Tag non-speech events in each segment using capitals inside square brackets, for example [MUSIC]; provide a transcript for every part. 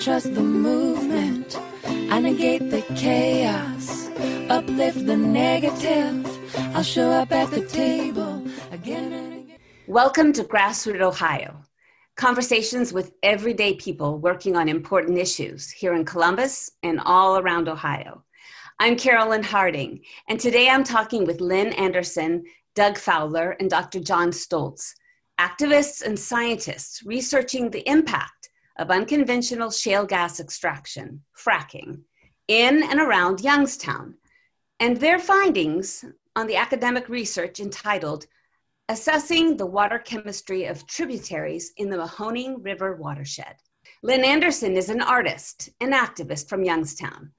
trust the movement. I negate the chaos, uplift the negative. I'll show up at the table again and again. Welcome to Grassroot Ohio. Conversations with everyday people working on important issues here in Columbus and all around Ohio. I'm Carolyn Harding, and today I'm talking with Lynn Anderson, Doug Fowler, and Dr. John Stoltz, activists and scientists researching the impact of unconventional shale gas extraction, fracking, in and around Youngstown, and their findings on the academic research entitled Assessing the Water Chemistry of Tributaries in the Mahoning River Watershed. Lynn Anderson is an artist and activist from Youngstown.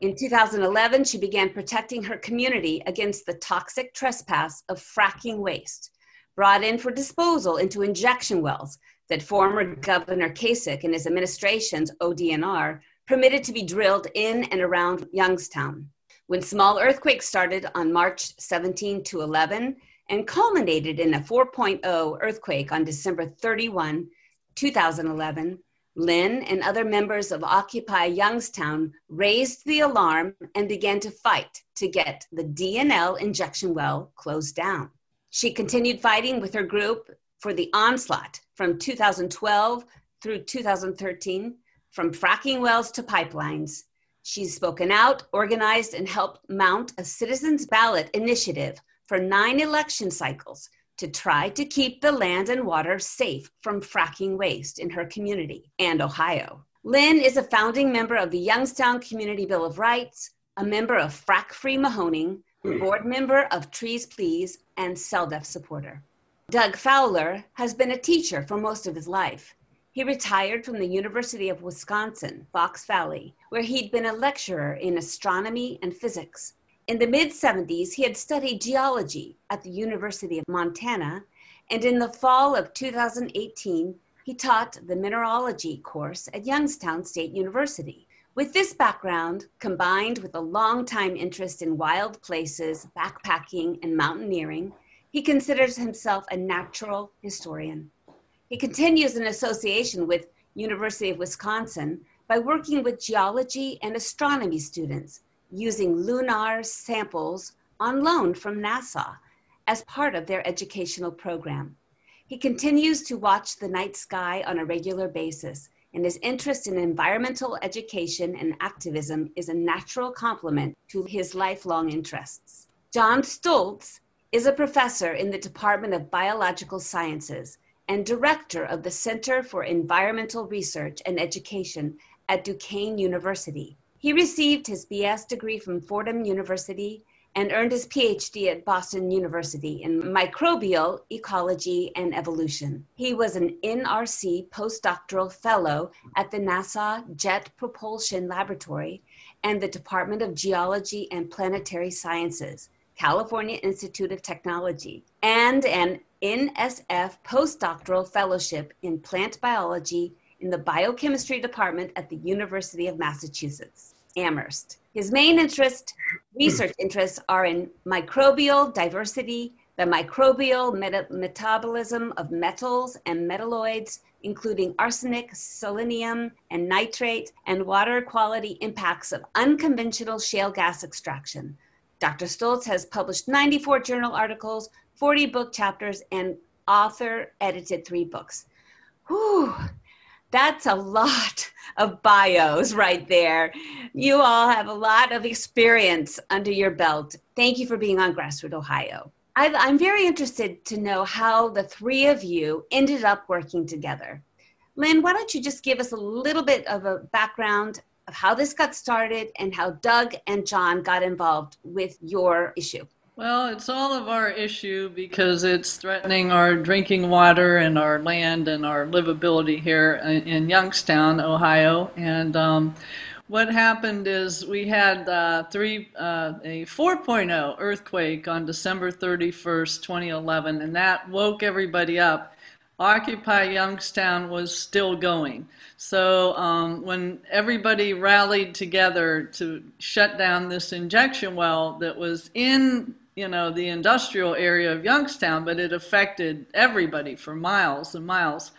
In 2011, she began protecting her community against the toxic trespass of fracking waste brought in for disposal into injection wells that former Governor Kasich and his administration's ODNR permitted to be drilled in and around Youngstown. When small earthquakes started on March 17 to 11, and culminated in a 4.0 earthquake on December 31, 2011, Lynn and other members of Occupy Youngstown raised the alarm and began to fight to get the DNL injection well closed down. She continued fighting with her group for the onslaught from 2012 through 2013, from fracking wells to pipelines. She's spoken out, organized, and helped mount a citizens' ballot initiative for nine election cycles to try to keep the land and water safe from fracking waste in her community and Ohio. Lynn is a founding member of the Youngstown Community Bill of Rights, a member of Frack Free Mahoning, board member of Trees Please, and CELDF supporter. Doug Fowler has been a teacher for most of his life. He retired from the University of Wisconsin, Fox Valley, where he'd been a lecturer in astronomy and physics. In the mid 70s, he had studied geology at the University of Montana, and in the fall of 2018, he taught the mineralogy course at Youngstown State University. With this background, combined with a long-time interest in wild places, backpacking, and mountaineering, he considers himself a natural historian. He continues an association with University of Wisconsin by working with geology and astronomy students using lunar samples on loan from NASA as part of their educational program. He continues to watch the night sky on a regular basis, and his interest in environmental education and activism is a natural complement to his lifelong interests. John Stoltz is a professor in the Department of Biological Sciences and director of the Center for Environmental Research and Education at Duquesne University. He received his BS degree from Fordham University and earned his PhD at Boston University in microbial ecology and evolution. He was an NRC postdoctoral fellow at the NASA Jet Propulsion Laboratory and the Department of Geology and Planetary Sciences, California Institute of Technology, and an NSF postdoctoral fellowship in plant biology in the biochemistry department at the University of Massachusetts, Amherst. His main interest, research interests are in microbial diversity, the microbial meta- metabolism of metals and metalloids, including arsenic, selenium, and nitrate, and water quality impacts of unconventional shale gas extraction. Dr. Stoltz has published 94 journal articles, 40 book chapters, and author edited three books. Whew, that's a lot of bios right there. You all have a lot of experience under your belt. Thank you for being on Grassroot Ohio. i am very interested to know how the three of you ended up working together. Lynn, why don't you just give us a little bit of a background of how this got started and how Doug and John got involved with your issue? Well, it's all of our issue because it's threatening our drinking water and our land and our livability here in Youngstown, Ohio. And um, what happened is we had uh, three uh, a 4.0 earthquake on December 31st, 2011, and that woke everybody up. Occupy Youngstown was still going. So um, when everybody rallied together to shut down this injection well that was in you know, the industrial area of Youngstown, but it affected everybody for miles and miles.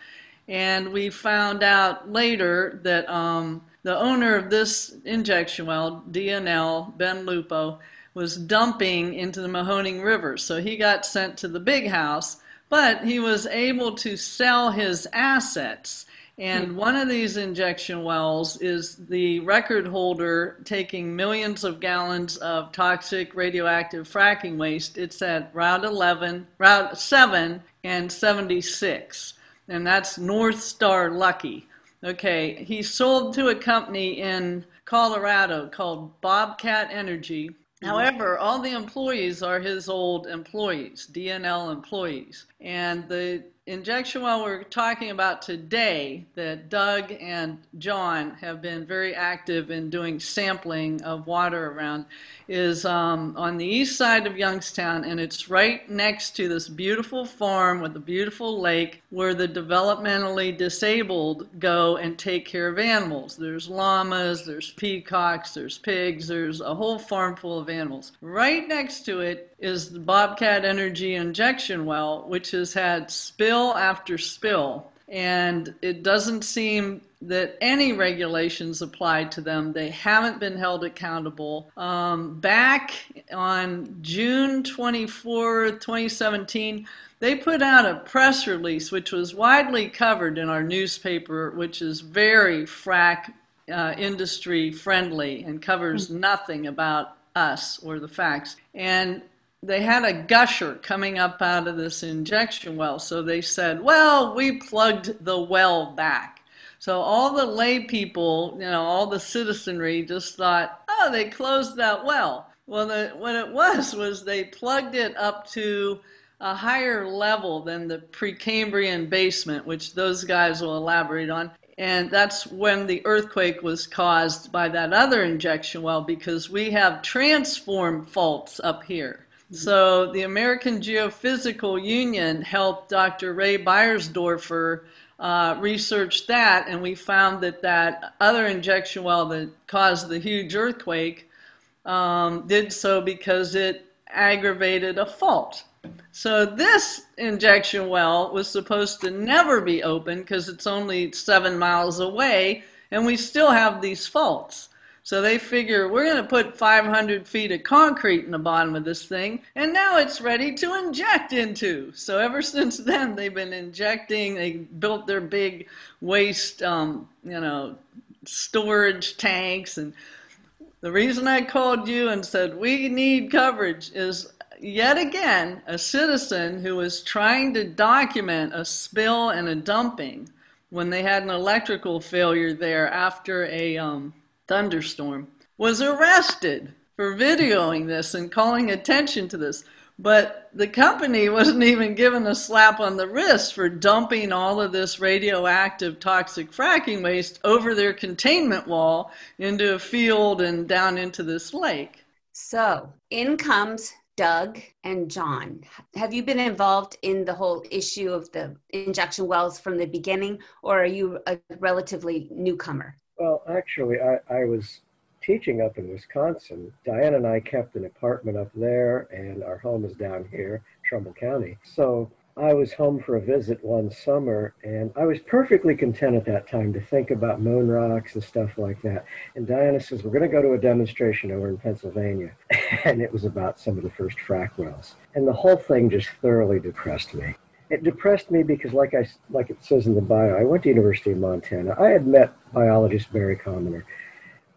And we found out later that um, the owner of this injection well, DNL, Ben Lupo, was dumping into the Mahoning River. So he got sent to the big house, but he was able to sell his assets. And hmm. one of these injection wells is the record holder taking millions of gallons of toxic radioactive fracking waste. It's at Route 11, Route 7 and 76. And that's North Star Lucky. Okay, he sold to a company in Colorado called Bobcat Energy. Mm-hmm. However, all the employees are his old employees, DNL employees. And the injection well we're talking about today that Doug and John have been very active in doing sampling of water around is um, on the east side of Youngstown and it's right next to this beautiful farm with a beautiful lake where the developmentally disabled go and take care of animals. There's llamas, there's peacocks, there's pigs, there's a whole farm full of animals. Right next to it is the Bobcat Energy injection well, which has had spill after spill. And it doesn't seem that any regulations apply to them. They haven't been held accountable. Um, back on June 24, 2017, they put out a press release which was widely covered in our newspaper, which is very frac uh, industry friendly and covers hmm. nothing about us or the facts. And they had a gusher coming up out of this injection well. So they said, well, we plugged the well back. So all the lay people, you know, all the citizenry just thought, oh, they closed that well. Well, the, what it was was they plugged it up to a higher level than the Precambrian basement, which those guys will elaborate on. And that's when the earthquake was caused by that other injection well, because we have transform faults up here. So the American Geophysical Union helped Dr. Ray Beiersdorfer uh, research that, and we found that that other injection well that caused the huge earthquake um, did so because it aggravated a fault. So this injection well was supposed to never be open because it's only seven miles away, and we still have these faults. So they figure we're going to put 500 feet of concrete in the bottom of this thing, and now it's ready to inject into. So ever since then, they've been injecting. They built their big waste, um, you know, storage tanks. And the reason I called you and said we need coverage is yet again a citizen who was trying to document a spill and a dumping when they had an electrical failure there after a um, thunderstorm, was arrested for videoing this and calling attention to this. But the company wasn't even given a slap on the wrist for dumping all of this radioactive toxic fracking waste over their containment wall into a field and down into this lake. So in comes Doug and John. Have you been involved in the whole issue of the injection wells from the beginning, or are you a relatively newcomer? Well, actually, I, I was teaching up in Wisconsin. Diane and I kept an apartment up there, and our home is down here, Trumbull County. So I was home for a visit one summer, and I was perfectly content at that time to think about moon rocks and stuff like that. And Diana says, We're going to go to a demonstration over in Pennsylvania. [LAUGHS] and it was about some of the first frac wells. And the whole thing just thoroughly depressed me it depressed me because, like I like it says in the bio, I went to University of Montana. I had met biologist Barry Commoner.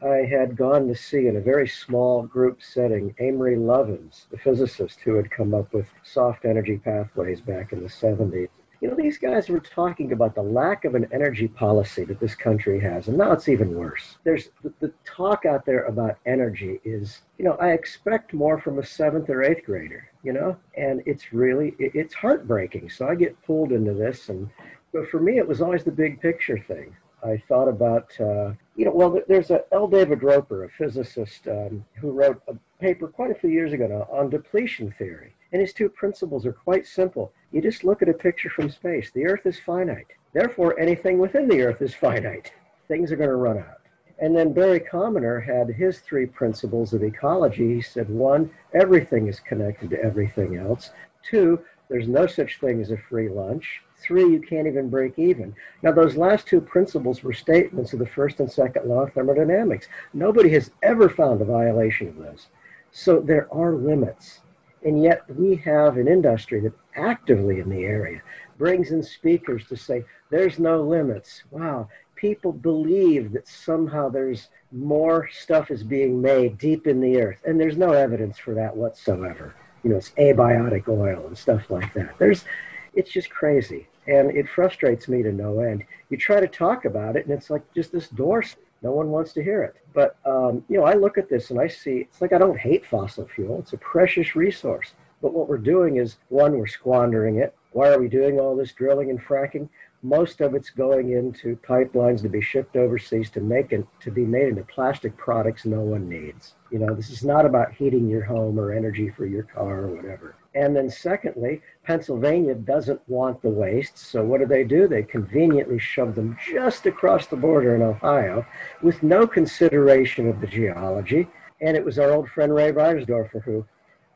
I had gone to see in a very small group setting Amory Lovins, the physicist who had come up with soft energy pathways back in the 70s. You know, these guys were talking about the lack of an energy policy that this country has, and now it's even worse. There's the, the talk out there about energy is, you know, I expect more from a seventh or eighth grader, you know, and it's really it, it's heartbreaking. So I get pulled into this, and but for me, it was always the big picture thing. I thought about, uh, you know, well, there's a L. David Roper, a physicist, um, who wrote a paper quite a few years ago now on depletion theory. And his two principles are quite simple. You just look at a picture from space. The Earth is finite. Therefore, anything within the Earth is finite. Things are going to run out. And then Barry Commoner had his three principles of ecology. He said, one, everything is connected to everything else. Two, there's no such thing as a free lunch. Three, you can't even break even. Now, those last two principles were statements of the first and second law of thermodynamics. Nobody has ever found a violation of those. So there are limits. And yet we have an industry that actively in the area brings in speakers to say, there's no limits. Wow. People believe that somehow there's more stuff is being made deep in the earth. And there's no evidence for that whatsoever. You know, it's abiotic oil and stuff like that. There's, it's just crazy. And it frustrates me to no end. You try to talk about it, and it's like just this door. No one wants to hear it. But, um, you know, I look at this and I see it's like I don't hate fossil fuel. It's a precious resource. But what we're doing is one, we're squandering it. Why are we doing all this drilling and fracking? Most of it's going into pipelines to be shipped overseas to make it to be made into plastic products no one needs. You know, this is not about heating your home or energy for your car or whatever. And then secondly, Pennsylvania doesn't want the waste. So what do they do? They conveniently shove them just across the border in Ohio with no consideration of the geology. And it was our old friend Ray Beiersdorfer who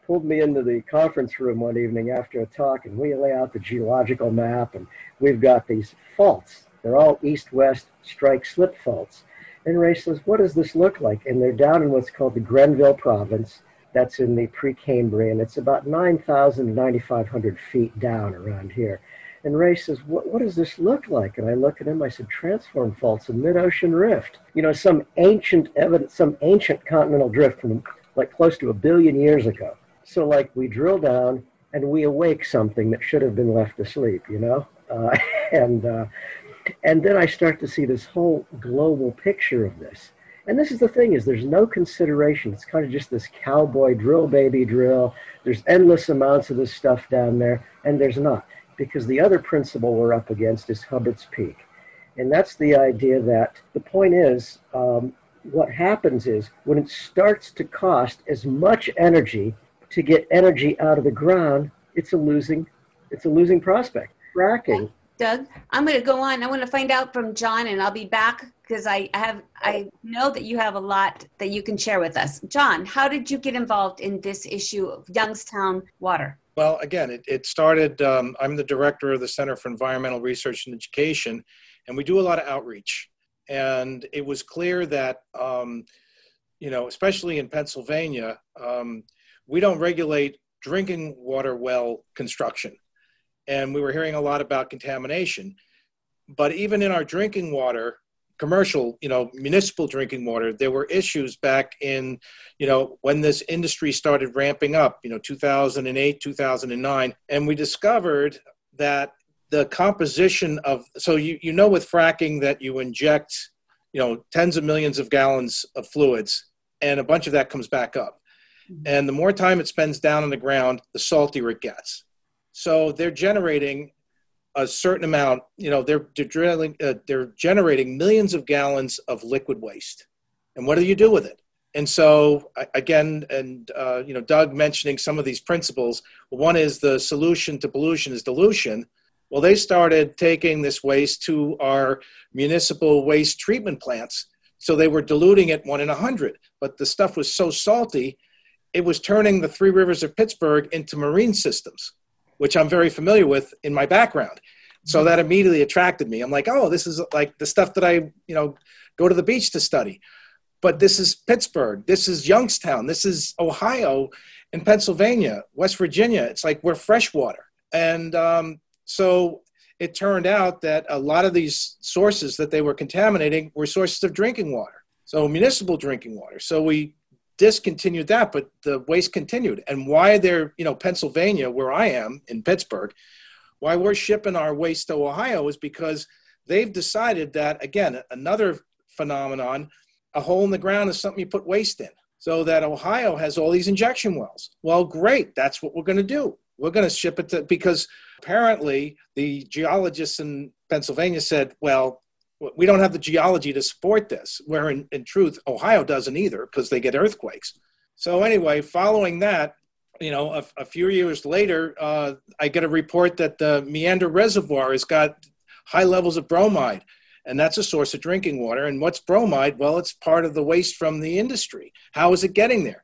pulled me into the conference room one evening after a talk and we lay out the geological map and we've got these faults. They're all east-west strike slip faults. And Ray says, what does this look like? And they're down in what's called the Grenville province. That's in the Precambrian. It's about 9,000 to 9,500 feet down around here. And Ray says, what, what does this look like? And I look at him, I said, transform faults, a mid-ocean rift. You know, some ancient evidence, some ancient continental drift from like close to a billion years ago. So like we drill down and we awake something that should have been left asleep, you know? Uh, [LAUGHS] and, uh, and then I start to see this whole global picture of this. And this is the thing is there's no consideration. It's kind of just this cowboy drill baby drill. There's endless amounts of this stuff down there, and there's not. Because the other principle we're up against is Hubbert's Peak. And that's the idea that the point is um, what happens is when it starts to cost as much energy to get energy out of the ground, it's a losing, it's a losing prospect. Fracking. Doug, I'm going to go on. I want to find out from John, and I'll be back because I have I know that you have a lot that you can share with us. John, how did you get involved in this issue of Youngstown water? Well, again, it, it started. Um, I'm the director of the Center for Environmental Research and Education, and we do a lot of outreach. And it was clear that, um, you know, especially in Pennsylvania, um, we don't regulate drinking water well construction. And we were hearing a lot about contamination. But even in our drinking water, commercial, you know, municipal drinking water, there were issues back in, you know, when this industry started ramping up, you know, 2008, 2009. And we discovered that the composition of, so you, you know, with fracking that you inject, you know, tens of millions of gallons of fluids and a bunch of that comes back up. Mm-hmm. And the more time it spends down on the ground, the saltier it gets. So they're generating a certain amount. You know, they're they're, drilling, uh, they're generating millions of gallons of liquid waste. And what do you do with it? And so again, and uh, you know, Doug mentioning some of these principles. One is the solution to pollution is dilution. Well, they started taking this waste to our municipal waste treatment plants. So they were diluting it one in a hundred, but the stuff was so salty it was turning the three rivers of Pittsburgh into marine systems, which I'm very familiar with in my background. So that immediately attracted me. I'm like, oh, this is like the stuff that I, you know, go to the beach to study. But this is Pittsburgh, this is Youngstown, this is Ohio and Pennsylvania, West Virginia. It's like we're freshwater. And um, so it turned out that a lot of these sources that they were contaminating were sources of drinking water. So municipal drinking water. So we discontinued that, but the waste continued. And why they're, you know, Pennsylvania, where I am in Pittsburgh, why we're shipping our waste to Ohio is because they've decided that, again, another phenomenon, a hole in the ground is something you put waste in. So that Ohio has all these injection wells. Well, great. That's what we're going to do. We're going to ship it to, because apparently the geologists in Pennsylvania said, well, we don't have the geology to support this. Where in, in truth, Ohio doesn't either because they get earthquakes. So anyway, following that, you know, a, a few years later, uh, I get a report that the Meander Reservoir has got high levels of bromide, and that's a source of drinking water. And what's bromide? Well, it's part of the waste from the industry. How is it getting there?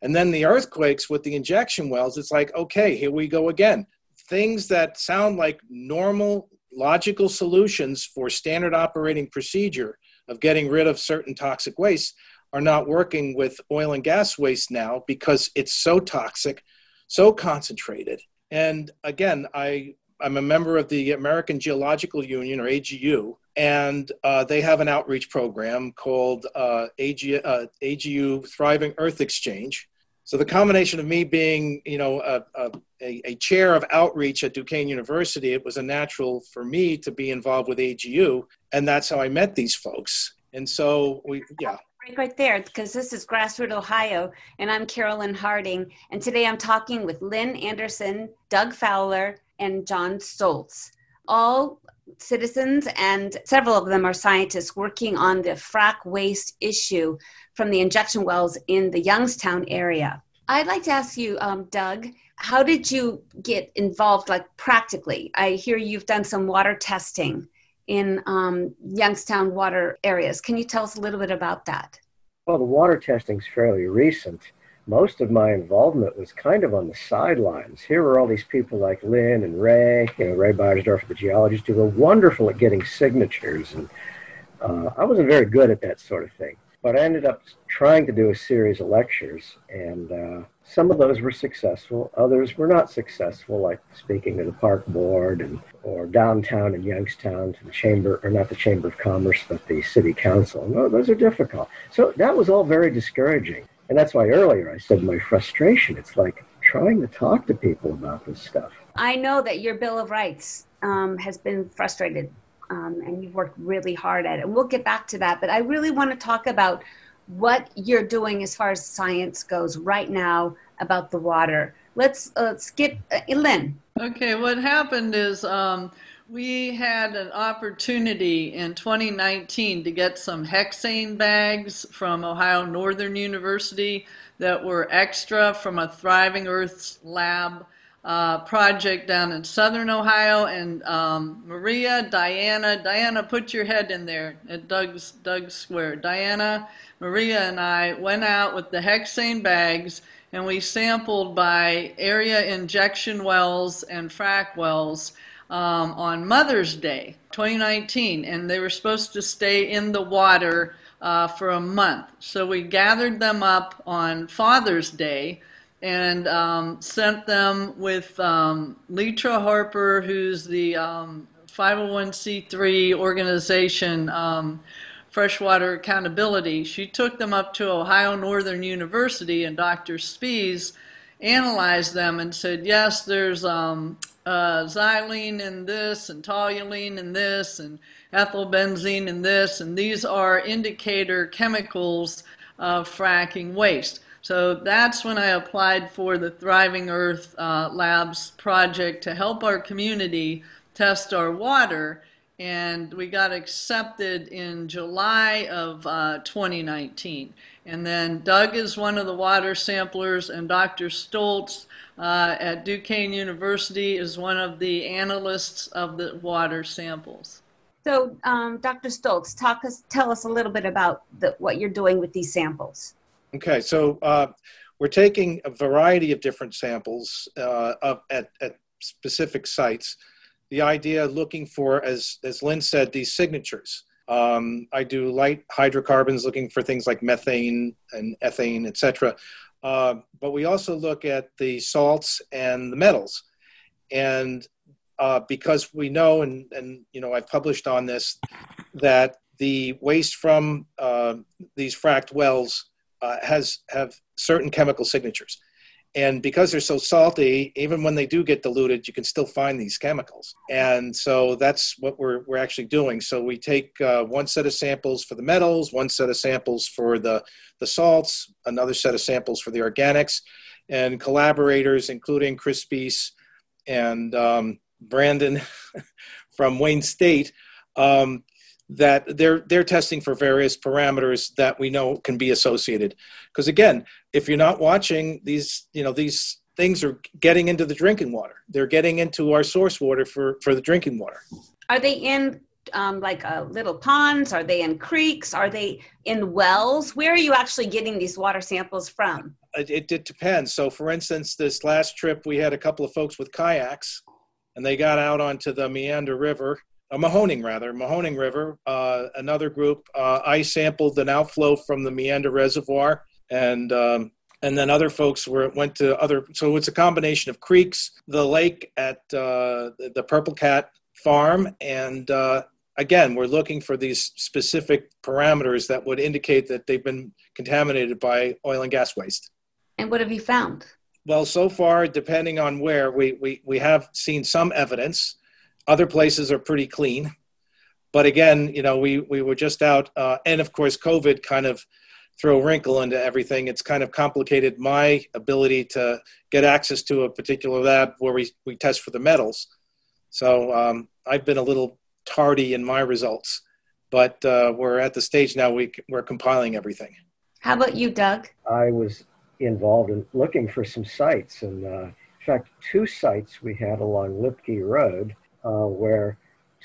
And then the earthquakes with the injection wells, it's like, okay, here we go again. things that sound like normal logical solutions for standard operating procedure of getting rid of certain toxic waste are not working with oil and gas waste now because it's so toxic, so concentrated. And again, I, I'm a member of the American Geological Union, or AGU, and uh, they have an outreach program called uh, AG, uh, AGU Thriving Earth Exchange. So the combination of me being, you know, a, a, a, chair of outreach at Duquesne University, it was a natural for me to be involved with AGU, and that's how I met these folks. And so we, yeah. Right, right there, because this is Grassroot Ohio, and I'm Carolyn Harding, and today I'm talking with Lynn Anderson, Doug Fowler, and John Stoltz, all citizens, and several of them are scientists working on the frac waste issue from the injection wells in the Youngstown area. I'd like to ask you, um, Doug, how did you get involved, like practically? I hear you've done some water testing in um, Youngstown water areas. Can you tell us a little bit about that? Well, the water testing is fairly recent most of my involvement was kind of on the sidelines. Here were all these people like Lynn and Ray, you know, Ray Beiersdorf, the geologist, who were wonderful at getting signatures. And uh, I wasn't very good at that sort of thing. But I ended up trying to do a series of lectures, and uh, some of those were successful. Others were not successful, like speaking to the park board and or downtown in Youngstown to the chamber, or not the Chamber of Commerce, but the city council. No, those are difficult. So that was all very discouraging. And that's why earlier I said my frustration. It's like trying to talk to people about this stuff. I know that your Bill of Rights um, has been frustrated um, and you've worked really hard at it. And we'll get back to that. But I really want to talk about what you're doing as far as science goes right now about the water. Let's uh, skip uh, Lynn. Okay, what happened is um, we had an opportunity in 2019 to get some hexane bags from Ohio Northern University that were extra from a Thriving Earths lab uh, project down in southern Ohio. And um, Maria, Diana, Diana, put your head in there at Doug's, Doug's Square. Diana, Maria, and I went out with the hexane bags and we sampled by area injection wells and frac wells um, on Mother's Day 2019, and they were supposed to stay in the water uh, for a month. So we gathered them up on Father's Day and um, sent them with um, Leatra Harper, who's the 501c3 um, organization. Um, freshwater accountability. She took them up to Ohio Northern University, and Dr. Spiese analyzed them and said, yes, there's um, uh, xylene in this and toluene in this and ethylbenzene in this, and these are indicator chemicals of fracking waste. So that's when I applied for the Thriving Earth uh, Labs project to help our community test our water. And we got accepted in July of uh, 2019. And then Doug is one of the water samplers, and Dr. Stoltz uh, at Duquesne University is one of the analysts of the water samples. So, um, Dr. Stoltz, talk us, tell us a little bit about the, what you're doing with these samples. Okay, so uh, we're taking a variety of different samples uh, of, at, at specific sites. The idea looking for, as, as Lynn said, these signatures. Um, I do light hydrocarbons looking for things like methane and ethane, etc. Uh, but we also look at the salts and the metals. And uh, because we know, and, and you know, I've published on this, that the waste from uh, these fracked wells uh, has have certain chemical signatures. And because they're so salty, even when they do get diluted, you can still find these chemicals. And so that's what we're, we're actually doing. So we take uh, one set of samples for the metals, one set of samples for the, the salts, another set of samples for the organics, and collaborators, including Chris Spiese and um, Brandon [LAUGHS] from Wayne State, um, that they're they're testing for various parameters that we know can be associated because again if you're not watching these you know these things are getting into the drinking water. They're getting into our source water for for the drinking water. Are they in um, like uh, little ponds? Are they in creeks? Are they in wells? Where are you actually getting these water samples from? It, it, it depends. So for instance this last trip we had a couple of folks with kayaks and they got out onto the Meander River, uh, Mahoning rather, Mahoning River. Uh, another group, uh, I sampled an outflow from the Meander Reservoir, and um, and then other folks were went to other. So it's a combination of creeks, the lake at uh, the Purple Cat Farm, and uh, again, we're looking for these specific parameters that would indicate that they've been contaminated by oil and gas waste. And what have you found? Well, so far, depending on where, we, we, we have seen some evidence. Other places are pretty clean. But again, you know, we, we were just out, uh, and of course, COVID kind of threw a wrinkle into everything. It's kind of complicated my ability to get access to a particular lab where we, we test for the metals. So um, I've been a little tardy in my results, but uh, we're at the stage now we, we're compiling everything. How about you, Doug? I was involved in looking for some sites, and uh, in fact, two sites we had along Lipkey Road uh, where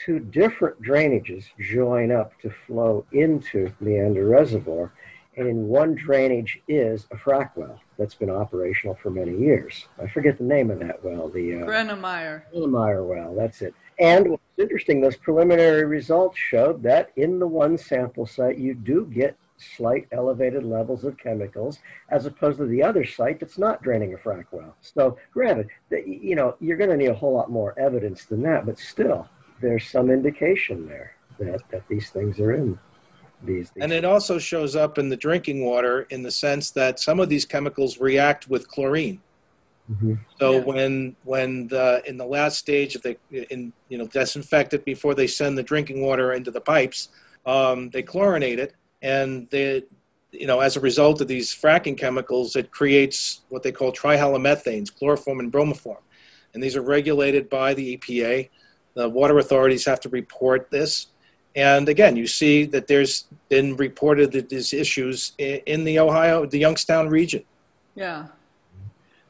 two different drainages join up to flow into Meander Reservoir. And in one drainage is a frack well that's been operational for many years. I forget the name of that well. The uh, Grenemeyer. Grenemeyer well. That's it. And what's interesting, those preliminary results showed that in the one sample site, you do get slight elevated levels of chemicals as opposed to the other site that's not draining a frack well. So, granted, you know you're going to need a whole lot more evidence than that, but still, there's some indication there that that these things are in. These, these and it also shows up in the drinking water in the sense that some of these chemicals react with chlorine. Mm-hmm. So yeah. when when the in the last stage of the in you know disinfect it before they send the drinking water into the pipes, um, they chlorinate it, and they you know as a result of these fracking chemicals, it creates what they call trihalomethanes, chloroform and bromoform, and these are regulated by the EPA. The water authorities have to report this, and again, you see that there's been reported that these issues in the Ohio, the Youngstown region. Yeah,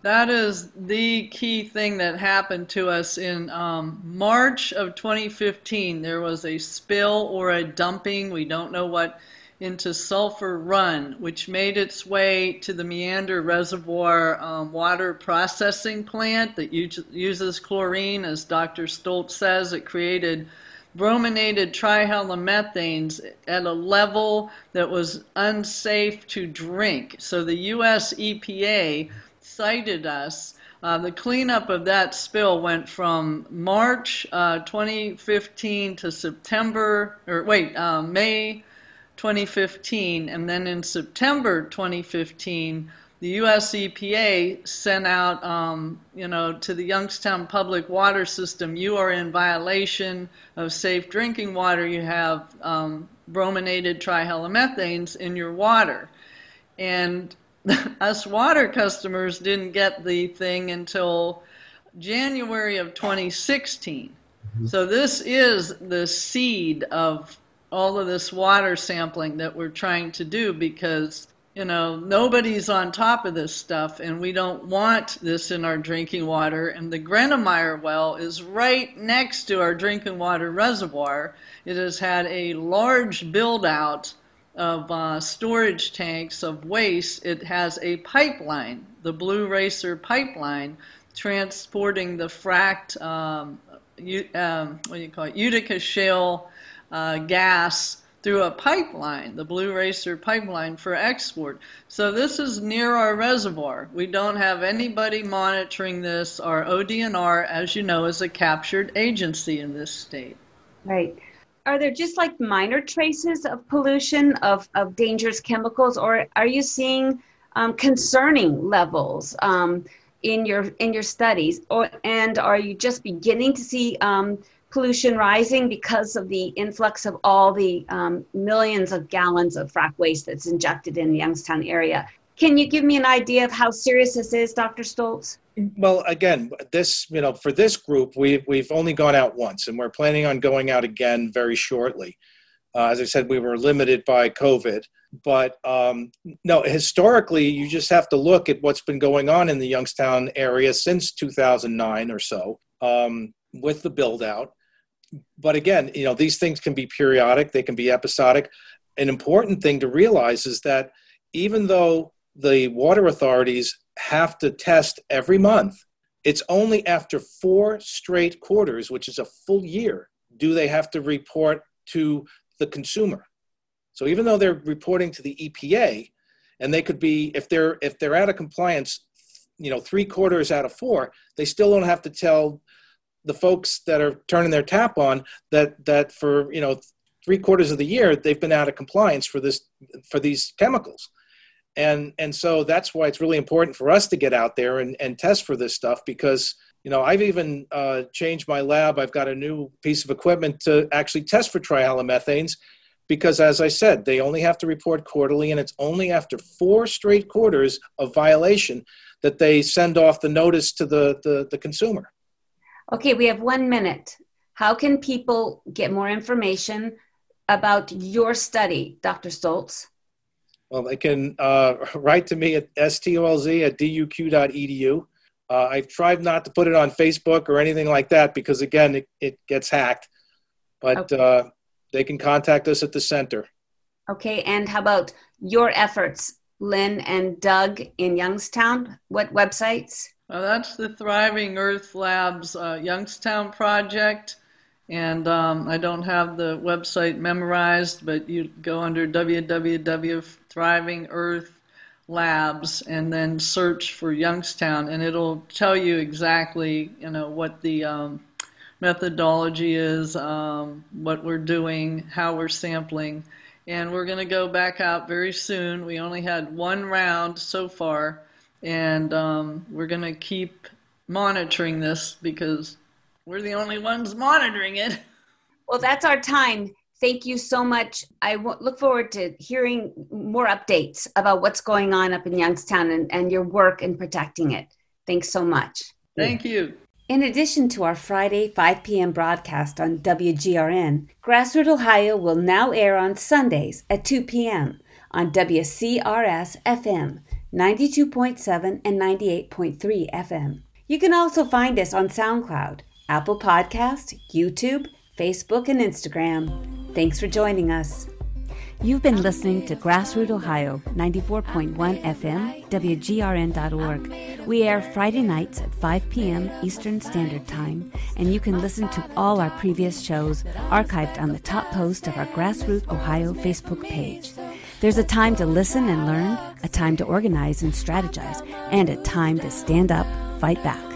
that is the key thing that happened to us in um, March of 2015. There was a spill or a dumping, we don't know what, into Sulphur Run, which made its way to the Meander Reservoir um, water processing plant that uses chlorine. As Dr. Stoltz says, it created brominated trihalomethanes at a level that was unsafe to drink. So the U.S. EPA cited us. Uh, the cleanup of that spill went from March uh, 2015 to September, or wait, uh, May 2015, and then in September 2015, the U.S. EPA sent out, um, you know, to the Youngstown public water system, you are in violation of safe drinking water. You have um, brominated trihalomethanes in your water. And [LAUGHS] us water customers didn't get the thing until January of 2016. Mm-hmm. So this is the seed of all of this water sampling that we're trying to do because you know nobody's on top of this stuff and we don't want this in our drinking water. And the Grenemeyer well is right next to our drinking water reservoir. It has had a large build out of uh, storage tanks of waste, it has a pipeline, the Blue Racer pipeline, transporting the fracked, um, um, what do you call it, Utica shale uh, gas through a pipeline, the Blue Racer pipeline for export. So this is near our reservoir. We don't have anybody monitoring this. Our ODNR, as you know, is a captured agency in this state. Right are there just like minor traces of pollution of, of dangerous chemicals or are you seeing um, concerning levels um, in your in your studies or and are you just beginning to see um, pollution rising because of the influx of all the um, millions of gallons of frac waste that's injected in the youngstown area can you give me an idea of how serious this is dr stoltz well, again, this you know for this group we we've only gone out once, and we're planning on going out again very shortly. Uh, as I said, we were limited by COVID, but um, no, historically, you just have to look at what's been going on in the Youngstown area since 2009 or so um, with the build out. But again, you know, these things can be periodic, they can be episodic. An important thing to realize is that even though the water authorities have to test every month it's only after four straight quarters, which is a full year, do they have to report to the consumer. So even though they're reporting to the EPA, and they could be if they're if they're out of compliance, you know, three quarters out of four, they still don't have to tell the folks that are turning their tap on that that for you know three quarters of the year they've been out of compliance for this for these chemicals. And and so that's why it's really important for us to get out there and, and test for this stuff because you know i've even uh, changed my lab. I've got a new piece of equipment to actually test for trihalomethanes because as i said they only have to report quarterly and it's only after four straight quarters of violation that they send off the notice to the, the, the consumer okay we have one minute how can people get more information about your study dr stoltz well, they can uh, [LAUGHS] write to me at stoltz at duq.edu. Uh, I've tried not to put it on Facebook or anything like that because, again, it, it gets hacked. But okay. uh, they can contact us at the center. Okay, and how about your efforts, Lynn and Doug in Youngstown? What websites? Well, that's the Thriving Earth Labs uh, Youngstown project. And um, I don't have the website memorized, but you go under www.thrivingearthlabs and then search for Youngstown, and it'll tell you exactly, you know, what the um, methodology is, um, what we're doing, how we're sampling. And we're going to go back out very soon. We only had one round so far, and um, we're going to keep monitoring this because we're the only ones monitoring it. [LAUGHS] Well, that's our time. Thank you so much. I w- look forward to hearing more updates about what's going on up in Youngstown and, and your work in protecting it. Thanks so much. Thank you. In addition to our Friday 5 p.m. broadcast on WGRN, Grassroot Ohio will now air on Sundays at 2 p.m. on WCRS FM 92.7 and 98.3 FM. You can also find us on SoundCloud Apple Podcast, YouTube, Facebook, and Instagram. Thanks for joining us. You've been listening to Grassroot Ohio 94.1 FM, WGRN.org. We air Friday nights at 5 p.m. Eastern Standard Time, and you can listen to all our previous shows archived on the top post of our Grassroot Ohio Facebook page. There's a time to listen and learn, a time to organize and strategize, and a time to stand up, fight back.